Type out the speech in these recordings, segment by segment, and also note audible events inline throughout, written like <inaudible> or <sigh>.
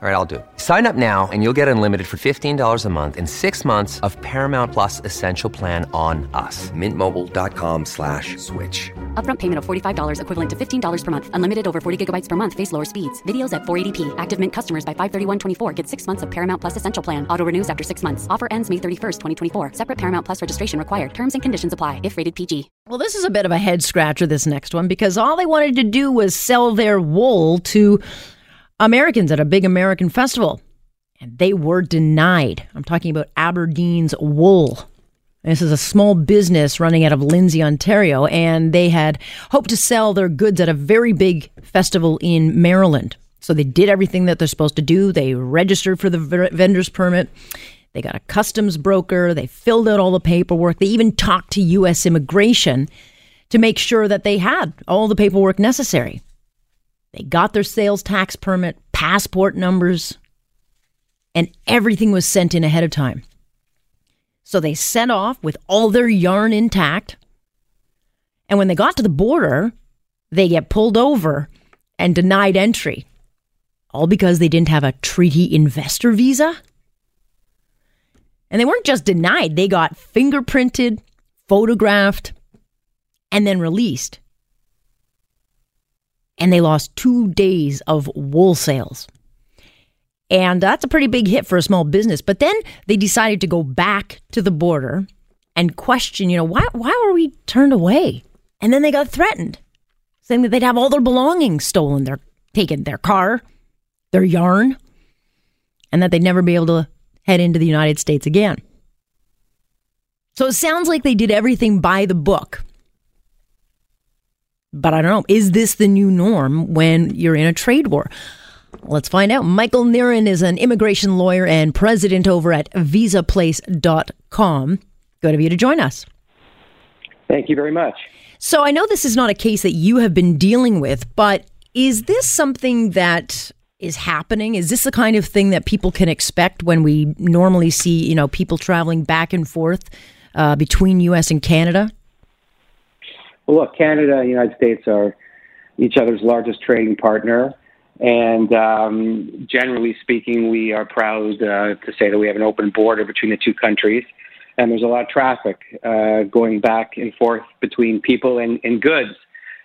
All right, I'll do it. Sign up now and you'll get unlimited for $15 a month in six months of Paramount Plus Essential Plan on us. Mintmobile.com slash switch. Upfront payment of $45 equivalent to $15 per month. Unlimited over 40 gigabytes per month. Face lower speeds. Videos at 480p. Active Mint customers by 531.24 get six months of Paramount Plus Essential Plan. Auto renews after six months. Offer ends May 31st, 2024. Separate Paramount Plus registration required. Terms and conditions apply if rated PG. Well, this is a bit of a head scratcher, this next one, because all they wanted to do was sell their wool to Americans at a big American festival and they were denied. I'm talking about Aberdeen's Wool. This is a small business running out of Lindsay, Ontario, and they had hoped to sell their goods at a very big festival in Maryland. So they did everything that they're supposed to do. They registered for the vendor's permit. They got a customs broker. They filled out all the paperwork. They even talked to U.S. immigration to make sure that they had all the paperwork necessary. They got their sales tax permit, passport numbers, and everything was sent in ahead of time. So they set off with all their yarn intact. And when they got to the border, they get pulled over and denied entry. All because they didn't have a treaty investor visa. And they weren't just denied, they got fingerprinted, photographed, and then released. And they lost two days of wool sales. And that's a pretty big hit for a small business. But then they decided to go back to the border and question, you know, why, why were we turned away? And then they got threatened, saying that they'd have all their belongings stolen, their taken, their car, their yarn, and that they'd never be able to head into the United States again. So it sounds like they did everything by the book. But I don't know, is this the new norm when you're in a trade war? Let's find out. Michael Niren is an immigration lawyer and president over at visaplace.com. Good of you to join us. Thank you very much. So I know this is not a case that you have been dealing with, but is this something that is happening? Is this the kind of thing that people can expect when we normally see, you know, people traveling back and forth uh, between U.S. and Canada? Well, look, Canada and the United States are each other's largest trading partner. And um, generally speaking, we are proud uh, to say that we have an open border between the two countries. And there's a lot of traffic uh, going back and forth between people and, and goods.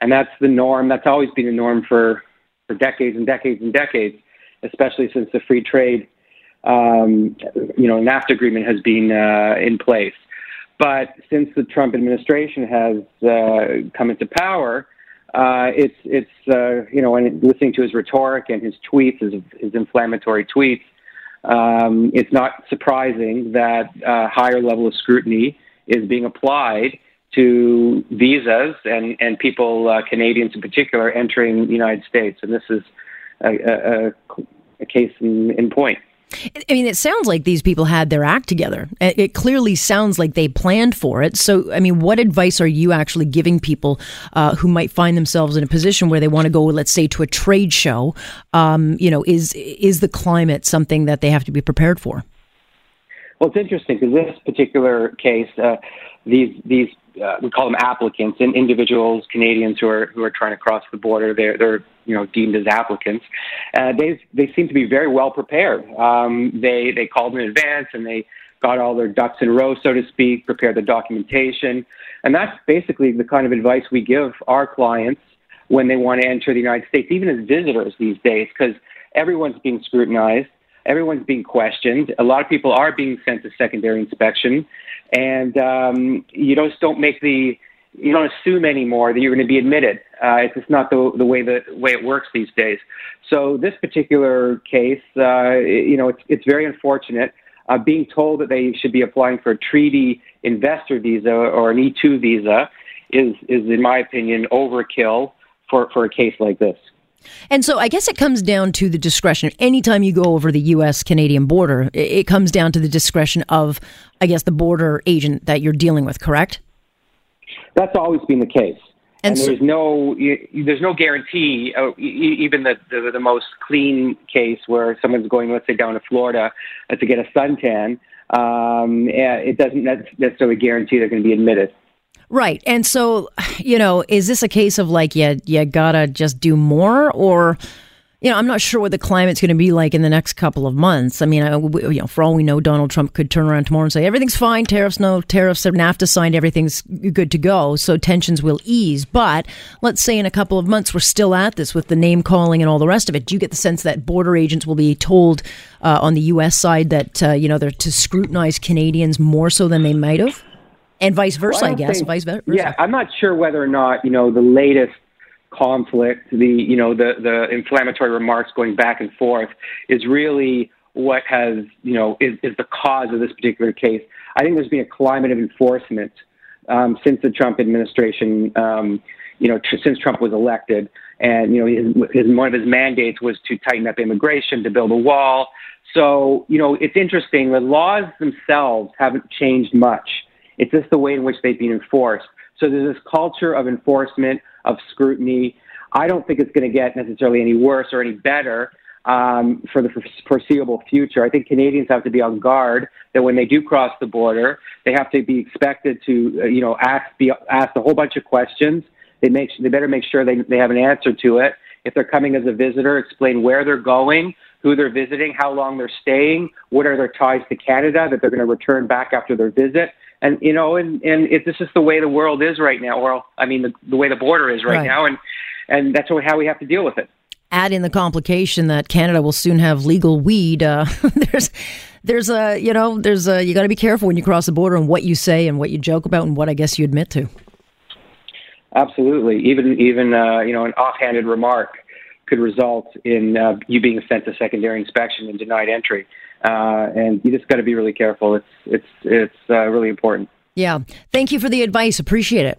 And that's the norm. That's always been the norm for, for decades and decades and decades, especially since the free trade, um, you know, NAFTA agreement has been uh, in place. But since the Trump administration has uh, come into power, uh, it's it's uh, you know, and listening to his rhetoric and his tweets, his, his inflammatory tweets, um, it's not surprising that a higher level of scrutiny is being applied to visas and and people, uh, Canadians in particular, entering the United States, and this is a, a, a case in, in point. I mean, it sounds like these people had their act together. It clearly sounds like they planned for it. So, I mean, what advice are you actually giving people uh, who might find themselves in a position where they want to go, let's say, to a trade show? Um, you know, is is the climate something that they have to be prepared for? Well, it's interesting because this particular case, uh, these these uh, we call them applicants and individuals, Canadians who are who are trying to cross the border. They're they're you know deemed as applicants. Uh, they they seem to be very well prepared. Um, they they called in advance and they got all their ducks in a row, so to speak, prepared the documentation, and that's basically the kind of advice we give our clients when they want to enter the United States, even as visitors these days, because everyone's being scrutinized. Everyone's being questioned. A lot of people are being sent to secondary inspection, and um, you just don't make the you don't assume anymore that you're going to be admitted. Uh, it's just not the the way the way it works these days. So this particular case, uh, you know, it's it's very unfortunate. Uh, being told that they should be applying for a treaty investor visa or an E2 visa is is, in my opinion, overkill for for a case like this. And so I guess it comes down to the discretion. Anytime you go over the U.S. Canadian border, it comes down to the discretion of, I guess, the border agent that you're dealing with, correct? That's always been the case. And, and there's no there's no guarantee, uh, even the, the, the most clean case where someone's going, let's say, down to Florida uh, to get a suntan. Um, it doesn't necessarily guarantee they're going to be admitted. Right. And so, you know, is this a case of like, you, you gotta just do more or, you know, I'm not sure what the climate's going to be like in the next couple of months. I mean, I, you know, for all we know, Donald Trump could turn around tomorrow and say everything's fine, tariffs no tariffs, NAFTA signed, everything's good to go, so tensions will ease. But let's say in a couple of months we're still at this with the name calling and all the rest of it. Do you get the sense that border agents will be told uh, on the U.S. side that uh, you know they're to scrutinize Canadians more so than they might have, and vice versa? Well, I, I, guess think, vice versa. Yeah, I'm not sure whether or not you know the latest conflict, the you know the the inflammatory remarks going back and forth is really what has you know is, is the cause of this particular case. I think there's been a climate of enforcement um, since the Trump administration, um, you know, tr- since Trump was elected, and you know his, his one of his mandates was to tighten up immigration, to build a wall. So you know it's interesting. The laws themselves haven't changed much. It's just the way in which they've been enforced. So there's this culture of enforcement, of scrutiny. I don't think it's going to get necessarily any worse or any better um, for the foreseeable future. I think Canadians have to be on guard that when they do cross the border, they have to be expected to, uh, you know, ask be asked a whole bunch of questions. They make they better make sure they they have an answer to it. If they're coming as a visitor, explain where they're going, who they're visiting, how long they're staying, what are their ties to Canada that they're going to return back after their visit and you know, and and it, this is the way the world is right now. Or I mean, the, the way the border is right, right. now, and and that's how we have to deal with it. Add in the complication that Canada will soon have legal weed. Uh, <laughs> there's there's a you know there's a you got to be careful when you cross the border and what you say and what you joke about and what I guess you admit to. Absolutely, even even uh, you know an offhanded remark could result in uh, you being sent to secondary inspection and denied entry uh, and you just got to be really careful. It's it's it's uh, really important. Yeah. Thank you for the advice. Appreciate it.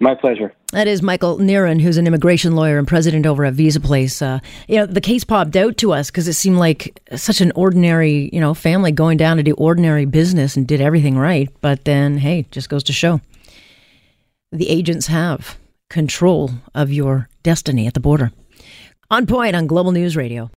My pleasure. That is Michael Niren, who's an immigration lawyer and president over at Visa Place. Uh, you know, the case popped out to us because it seemed like such an ordinary, you know, family going down to do ordinary business and did everything right. But then, hey, just goes to show the agents have control of your destiny at the border. On point on Global News Radio.